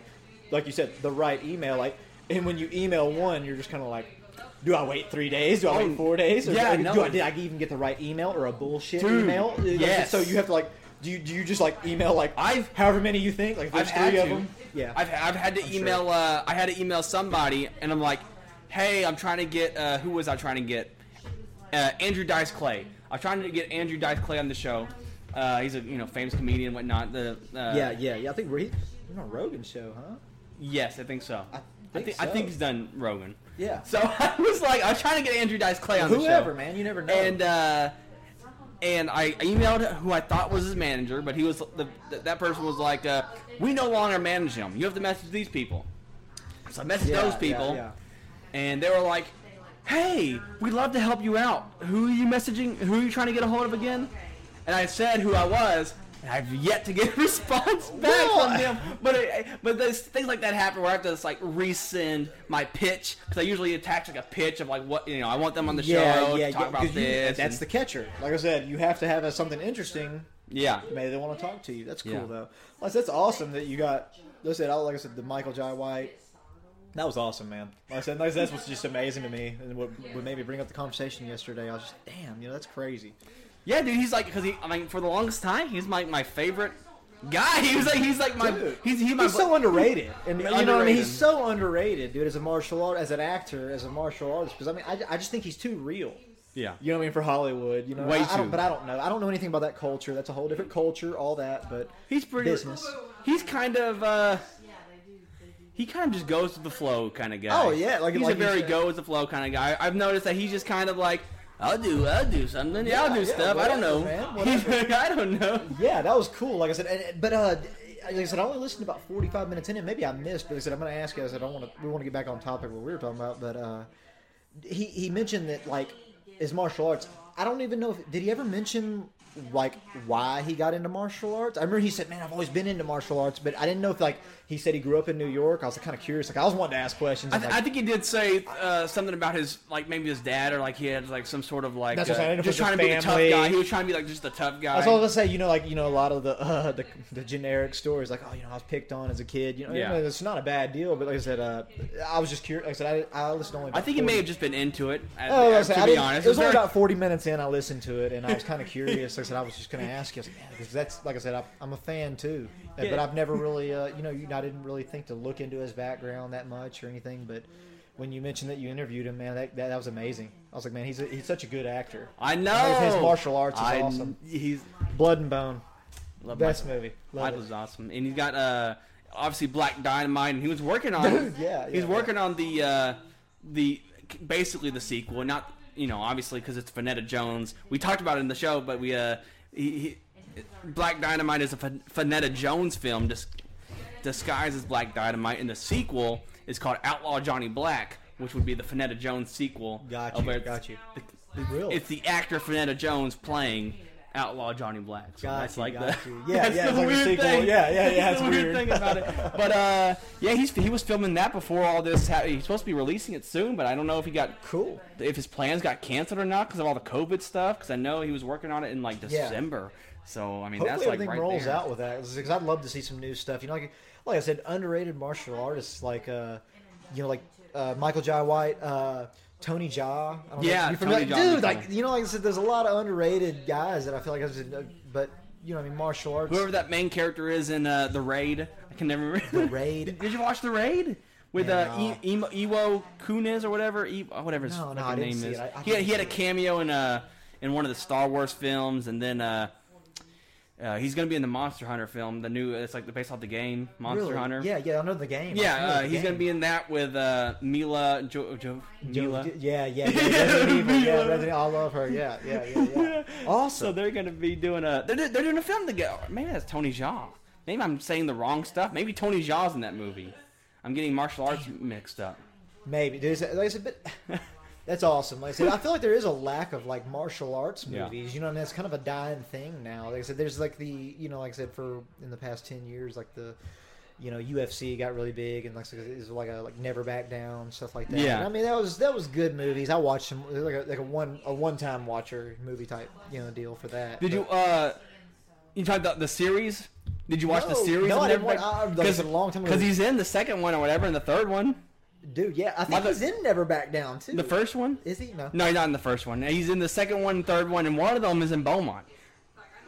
like you said, the right email. Like, and when you email one, you're just kind of like. Do I wait three days? Do I Oh, wait four days? Or yeah, do, no. do I, did I even get the right email or a bullshit Dude, email? Like, yes. So you have to like, do you do you just like email like I've- however many you think? Like there's I've had three of to. them. Yeah. I've, I've had to I'm email. Uh, I had to email somebody, and I'm like, "Hey, I'm trying to get. Uh, who was I trying to get? Uh, Andrew Dice Clay. I'm trying to get Andrew Dice Clay on the show. Uh, he's a you know famous comedian, and whatnot. The uh, yeah, yeah, yeah. I think we're, he's on Rogan's show, huh? Yes, I think so. I I think think, I think he's done Rogan. Yeah. So I was like, I was trying to get Andrew Dice Clay on the show. Whoever, man, you never know. And uh, and I emailed who I thought was his manager, but he was the, th that person was like, uh, "We no longer manage him. You have to message these people." So I messaged Yeah, those yeah, people, yeah. and they were like, "Hey, we'd love to help you out. Who are you messaging? Who are you trying to get a hold of again?" And I said who I was. And I've yet to get a response back Well, from them. But it, but there's things like that happen where I have to just like resend my pitch because I usually attach like a pitch of like what you know I want them on the show to talk about 'cause you- this. that's and- the catcher. Like I said, you have to have a, something interesting. yeah. Maybe they want to talk to you. That's cool Yeah. though. Like, that's awesome that you got. Like I said, like I said, the Michael Jai White. That was awesome, man. Like I said, like, that's what's just amazing to me, and what, what made me bring up the conversation yesterday. I was just, damn, you know, that's crazy. Yeah, dude, he's like because he. I mean, for the longest time, he's my my favorite guy. He was like he's like my Dude, he's he my He's so underrated, and you know what I mean. He's so underrated, dude. As a martial art, as an actor, as a martial artist, because I mean, I, I just think he's too real. yeah. You know what I mean for Hollywood. You know, Way I, I too. but I don't know. I don't know anything about that culture. That's a whole different culture. All that, but He's pretty business. He's kind of uh he kind of just goes with the flow kind of guy. Oh, yeah, like- he's like a very go with the flow kind of guy. I've noticed that he's just kind of like I'll do I'll do something. Yeah, I'll do stuff. I don't know. I don't know. Yeah, that was cool. Like I said, and, but uh, like I said, I only listened about forty-five minutes in, and maybe I missed. But I said I'm going to ask you. I said I don't want to. We want to get back on topic of what we were talking about, but uh, he he mentioned that like his martial arts. I don't even know if did he ever mention like why he got into martial arts. I remember he said, "Man, I've always been into martial arts," but I didn't know if like he said he grew up in New York. I was kind of curious. Like I was wanting to ask questions. I, th- like, I think he did say uh, something about his like maybe his dad or like he had like some sort of like That's what uh, I'm saying. I didn't know if just trying to be the tough guy. He was trying to be like just the tough guy. That's all I was gonna say. You know, like you know, a lot of the uh, the, the generic stories, like oh, you know, I was picked on as a kid. You know, Yeah. you know, it's not a bad deal. But like I said, uh, I was just curious. Like I said, I, I listened only. I think he may have just been into it. uh, Oh, like to I be honest, it was only very- about forty minutes in. I listened to it, and I was kind of curious. Like I said, I was just going to ask you, I was like, man, because that's like I said, I, I'm a fan too, Uh, Yeah. but I've never really, uh, you know, you, I didn't really think to look into his background that much or anything. But when you mentioned that you interviewed him, man, that that, that was amazing. I was like, man, he's a, he's such a good actor. I know His, his martial arts is I- awesome. He's Blood and Bone, love best Michael. movie. Love Michael's it. awesome, and he's got uh obviously Black Dynamite, and he was working on Dude, yeah, he's yeah, working on the uh the basically the sequel, not you know obviously because it's Fanetta Jones. We talked about it in the show, but we uh he, he Black Dynamite is a Fan- Fanetta Jones film dis- disguised as Black Dynamite, and the sequel is called Outlaw Johnny Black, which would be the Fanetta Jones sequel. Got you, where got you. the- Really? It's the actor Fanetta Jones playing Outlaw Johnny Black. So Got that's you, like got the you. Yeah, that's yeah, the it's like weird thing. Yeah, yeah, yeah, That's the weird weird. thing about it. But uh, yeah, he's he was filming that before all this. Ha- he's supposed to be releasing it soon, but I don't know if he got Cool. if his plans got canceled or not because of all the COVID stuff. Because I know he was working on it in like Yeah. So I mean, Hopefully that's like everything right rolls there. out with that because I'd love to see some new stuff. You know, like like I said, underrated martial artists like uh, you know, like uh, Michael Jai White, uh, Tony Jaa. I don't know Yeah, familiar- Tony would dude. Like you know, like I said, there's a lot of underrated guys that I feel like I was, but you know, I mean, martial arts. Whoever that main character is in uh, the raid, I can never remember. The Raid? Did you watch the raid? With Man, uh, no. e- Kunis or whatever, e- whatever his No, no, fucking I didn't name is. I- I he, had, he had a cameo in uh in one of the Star Wars films, and then uh, uh, he's gonna be in the Monster Hunter film, the new. It's like the based off the game Monster Really? Hunter. Yeah, yeah, I know the game. Yeah, uh, the he's gonna be in that with uh, Milla jo- jo- Jo- Yeah, yeah, yeah. Resident Evil. Yeah, Resident I love her. Yeah, yeah, yeah, yeah. So they're gonna be doing a. They're, they're doing a film together. Maybe that's Tony Jaa. Maybe I'm saying the wrong stuff. Maybe Tony Jaa's in that movie. I'm getting martial arts mixed up. Maybe there's like I said, but that's awesome. Like I said, I feel like there is a lack of like martial arts Yeah. movies. You know, and that's kind of a dying thing now. Like I said, there's like the you know, like I said, for in the past ten years, like the you know UFC got really big and like so it was like a like Never Back Down stuff like that. Yeah. And I mean that was that was good movies. I watched them like a, like a one a one time watcher movie type you know deal for that. Did you uh you talked about the series? Did you watch the series? no, I didn't I- like a long time. Because he's in the second one or whatever, and the third one, dude? Yeah, I think Mother- he's in Never Back Down too. the first one. is he? No, No, he's not in the first one. He's in the second one, third one, and one of them is in Beaumont.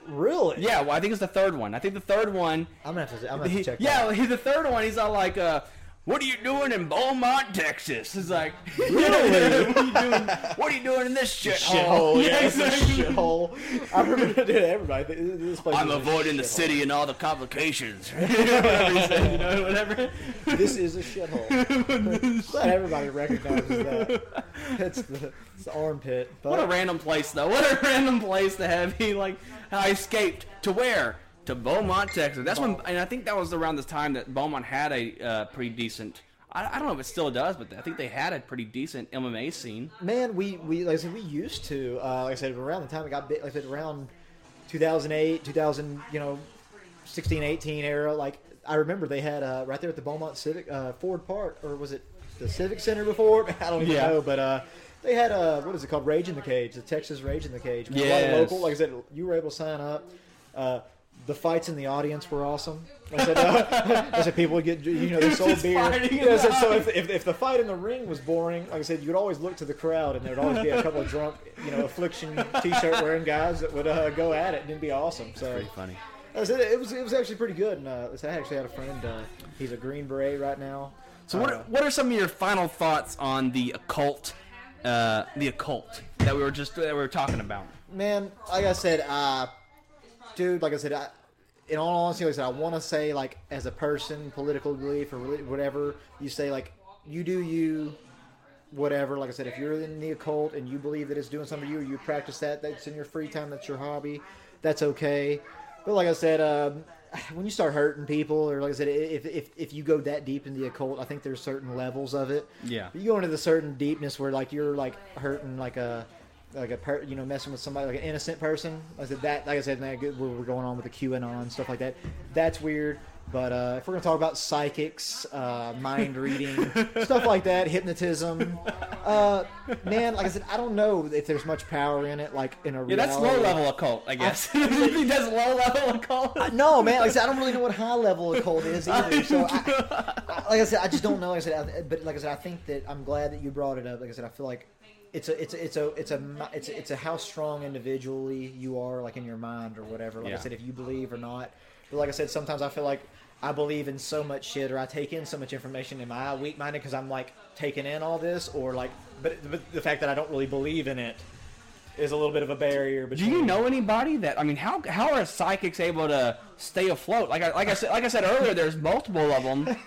really? Yeah, well, I think it's the third one. I think the third one. I'm gonna have to. I'm gonna have to check. that yeah, he's the third one. He's all like, uh, "What are you doing in Beaumont, Texas?" It's like, Really? what are you doing? What are you doing in this shithole? shithole. Yeah, shithole. I remember dude, everybody. This place I'm avoiding the city and all the complications. whatever he said, you know, whatever. This is a shithole. Glad everybody recognizes that. It's the, it's the armpit. But What a random place, though. What a random place to have he like. I escaped to where? To Beaumont, Texas. That's when, and I think that was around the time that Beaumont had a uh, pretty decent. I, I don't know if it still does, but I think they had a pretty decent MMA scene. man, we, we like I said, we used to. Uh, like I said, around the time it got big, like I said, around 2008, 2000, you know, 16, 18 era. Like I remember they had uh, right there at the Beaumont Civic uh, Ford Park, or was it the Civic Center before? I don't even Yeah. know, but. uh they had a what is it called? Rage in the Cage, the Texas Rage in the Cage. Man, A lot of local, like I said, you were able to sign up. Uh, the fights in the audience were awesome. I said, uh, I said people would get, you know, they sold beer. Yeah, I said, so if, if, if the fight in the ring was boring, like I said, you would always look to the crowd, and there'd always be a couple of drunk, you know, affliction t-shirt wearing guys that would uh, go at it, and it'd be awesome. So Pretty funny. I said, it was it was actually pretty good. And uh, I actually had a friend. Uh, he's a Green Beret right now. So what Uh, are, what are some of your final thoughts on the occult, uh, the occult that we were just that we were talking about? man, like I said, uh, dude, like I said, I, in all honesty, like I said, I want to say, like, as a person, political belief or whatever, you say, like, you do you, whatever. Like I said, if you're in the occult and you believe that it's doing something to you, or you practice that, that's in your free time, that's your hobby, that's okay. But like I said, um, when you start hurting people, or like I said, if, if, if you go that deep in the occult, I think there's certain levels of it. Yeah. You go into the certain deepness where like you're like hurting like a like a per, you know messing with somebody like an innocent person. Like I said that, like I said, man, we're we're going on with the QAnon stuff like that. That's weird. But uh, if we're gonna talk about psychics, uh, mind reading, stuff like that, hypnotism, uh, man, like I said, I don't know if there's much power in it. Like in a real Yeah, that's low level occult, I guess. you think that's low level occult? No, man. Like I said, I don't really know what high level occult is either. So, I, I- like I said, I just don't know. Like I said, I, but like I said, I think that I'm glad that you brought it up. Like I said, I feel like it's a, it's a, it's a, it's a, it's a, it's a how strong individually you are, like in your mind or whatever. Like Yeah. I said, if you believe or not. But like I said, sometimes I feel like I believe in so much shit, or I take in so much information. Am I weak minded because I'm like taking in all this, or like, but, but the fact that I don't really believe in it is a little bit of a barrier. Do you know anybody that? I mean, how how are psychics able to stay afloat? Like I like I said like I said earlier, there's multiple of them.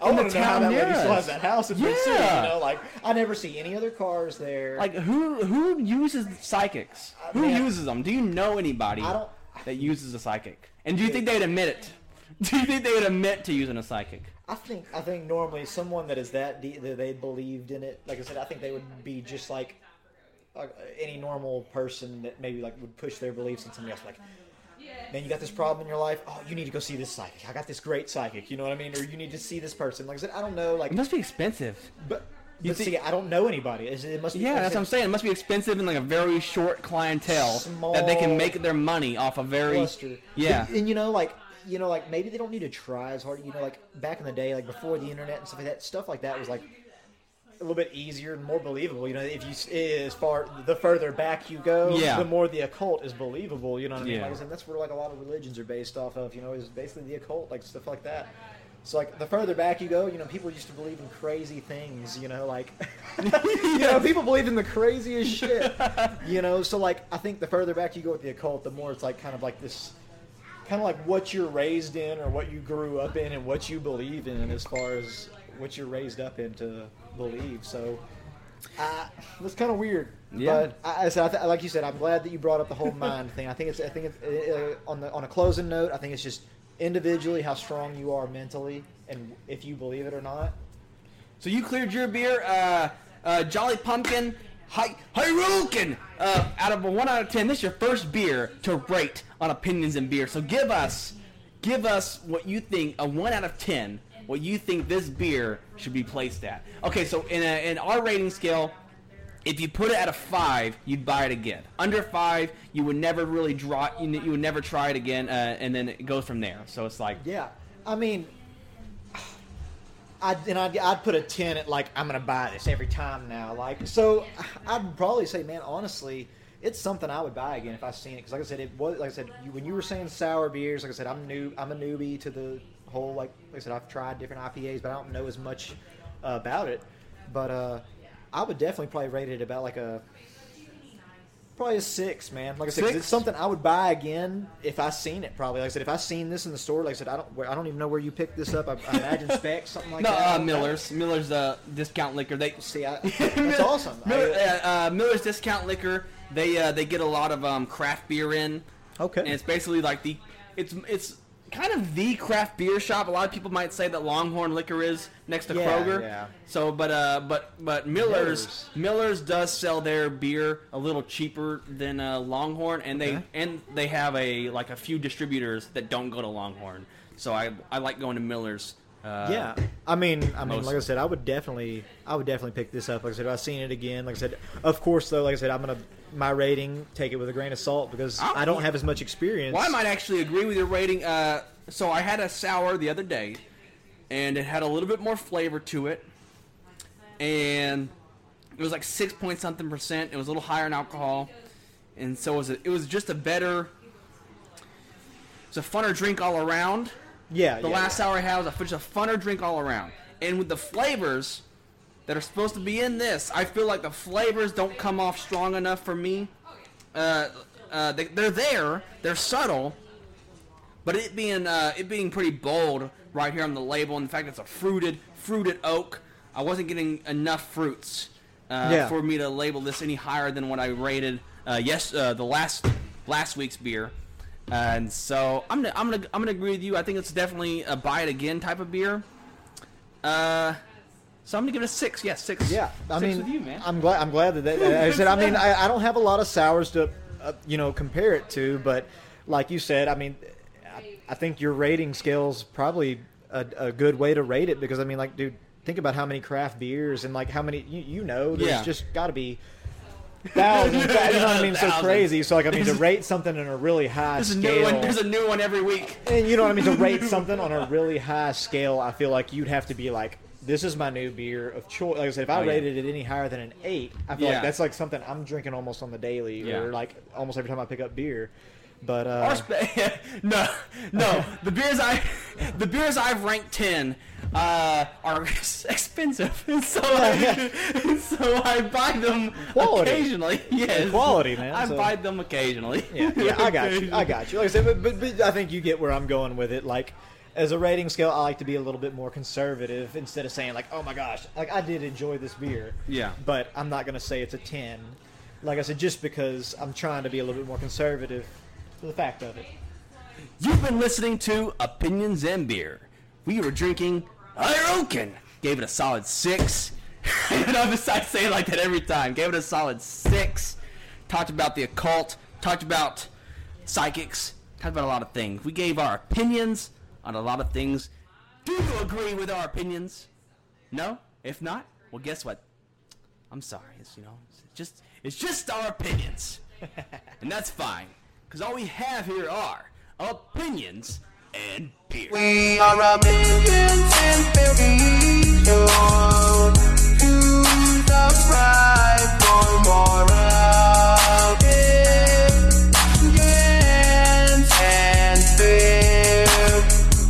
I in the want to know how town that lady near still us. has that house in Big City. You Yeah. know, like I never see any other cars there. Like who who uses psychics? Who man. uses them? Do you know anybody I don't- that uses a psychic? And do you think they'd admit it? Do you think they would admit to using a psychic? I think I think normally someone that is that deep that they believed in it. Like I said, I think they would be just like uh, any normal person that maybe like would push their beliefs on somebody else. Like, man, you got this problem in your life. Oh, you need to go see this psychic. I got this great psychic. You know what I mean? Or you need to see this person. Like I said, I don't know. Like, It must be expensive. but. You But think- see, I don't know anybody. It's- It must be. Yeah, that's what I'm saying. It must be expensive and like a very short clientele that they can make their money off a very cluster. yeah. and, and you know, like you know, like maybe they don't need to try as hard. You know, like back in the day, like before the internet and stuff like that, stuff like that was like a little bit easier and more believable. You know, if you as far the further back you go, Yeah. the more the occult is believable. You know what I mean? Yeah. Like said, that's where like a lot of religions are based off of. You know, is basically the occult, like stuff like that. So like the further back you go, you know, people used to believe in crazy things. You know, like you know, people believe in the craziest shit. You know, so like I think the further back you go with the occult, the more it's like kind of like this, kind of like what you're raised in or what you grew up in and what you believe in as far as what you're raised up in to believe. So. Uh, that's kind of weird, Yeah. but I, I said, I th- like you said, I'm glad that you brought up the whole mind thing. I think it's, I think it's, uh, on the on a closing note, I think it's just individually how strong you are mentally, and if you believe it or not. So you cleared your beer, uh, uh, Jolly Pumpkin, Hi, Hyrukin. Uh, out of a one out of ten, this is your first beer to rate on opinions and beer. So give us, give us what you think a one out of ten. What you think this beer should be placed at? Okay, so in a, in our rating scale, if you put it at a five, you'd buy it again. Under five, you would never really draw. You, you would never try it again, uh, and then it goes from there. So it's like Yeah, I mean, I'd, and I'd, I'd put a 10 at like, I'm to buy this every time now. Like, so I'd probably say, man, honestly, it's something I would buy again if I seen it. Because like I said, it was, like I said, you, when you were saying sour beers, like I said, I'm new, I'm a newbie to the whole, like, like I said, I've tried different IPAs, but I don't know as much uh, about it. But uh, I would definitely probably rate it about like a, Probably a six, man. Like I said, it's something I would buy again if I seen it. Probably, like I said, if I seen this in the store, like I said, I don't, I don't even know where you picked this up. I, I imagine Spec's, something like no, that. uh, Miller's. Miller's uh, discount liquor. They See, I, that's awesome. Miller, I- uh, uh, Miller's discount liquor. They uh, they get a lot of um, craft beer in, okay. and it's basically like the it's it's kind of the craft beer shop. A lot of people might say that Longhorn Liquor is next to Yeah, Kroger. yeah. So, but uh, but but Miller's Miller's. Does sell their beer a little cheaper than uh, Longhorn, and they and they have a like a few distributors that don't go to Longhorn. So I I like going to Miller's. Uh, yeah, I mean, I mean, like I said, I would definitely, I would definitely pick this up. Like I said, I've seen it again. Like I said, of course, though, like I said, I'm gonna my rating take it with a grain of salt because I'll- I don't have as much experience. Well, I might actually agree with your rating. Uh, so I had a sour the other day, and it had a little bit more flavor to it, and it was like six point something percent. It was a little higher in alcohol, and so it was. A, it was just a better. It's a funner drink all around. Yeah, The yeah, last sour I had was a, just a funner drink all around, and with the flavors that are supposed to be in this, I feel like the flavors don't come off strong enough for me. Uh, uh, they, they're there, they're subtle, but it being uh, it being pretty bold right here on the label, and the fact it's a fruited fruited oak, I wasn't getting enough fruits uh, Yeah. for me to label this any higher than what I rated uh, yes uh, the last last week's beer. and so I'm gonna I'm gonna I'm gonna agree with you. I think it's definitely a buy it again type of beer. Uh, So I'm gonna give it a six. Yeah, six. Yeah, I six mean, with you, man. I'm glad. I'm glad that, that like I said. I mean, I, I don't have a lot of sours to, uh, you know, compare it to, but like you said, I mean, I, I think your rating scale's probably a, a good way to rate it because I mean, like, dude, think about how many craft beers and like how many you, you know. There's Yeah. just got to be. Thousands, you know what I mean? So crazy. So like, I mean, to rate something on a really high There's a new one. There's a new one every week. And you know what I mean? To rate something on a really high scale, I feel like you'd have to be like, this is my new beer of choice. Like I said, if I Oh, yeah. rated it any higher than an eight, I feel Yeah. like that's like something I'm drinking almost on the daily, Yeah. or like almost every time I pick up beer. But uh, spe- no, no. The beers I, the beers I've ranked ten, uh, are expensive, and so I, and so I buy them Quality. occasionally. Yes, Quality, man, I so- buy them occasionally. yeah, yeah, I got you. I got you. Like I said, but, but, but I think you get where I'm going with it. Like, as a rating scale, I like to be a little bit more conservative instead of saying like, "Oh my gosh, like I did enjoy this beer." Yeah. But I'm not gonna say it's a ten. Like I said, just because I'm trying to be a little bit more conservative to the fact of it. You've been listening to Opinions and Beer. We were drinking Iroken. Gave it a solid six. I know I say it like that every time. Gave it a solid six. Talked about the occult. Talked about psychics. Talked about a lot of things. We gave our opinions on a lot of things. Do you agree with our opinions? No? If not, well, guess what? I'm sorry. It's you know, it's just it's just our opinions, and that's fine, because all we have here are opinions and beer. We are a millions to the pride for morale.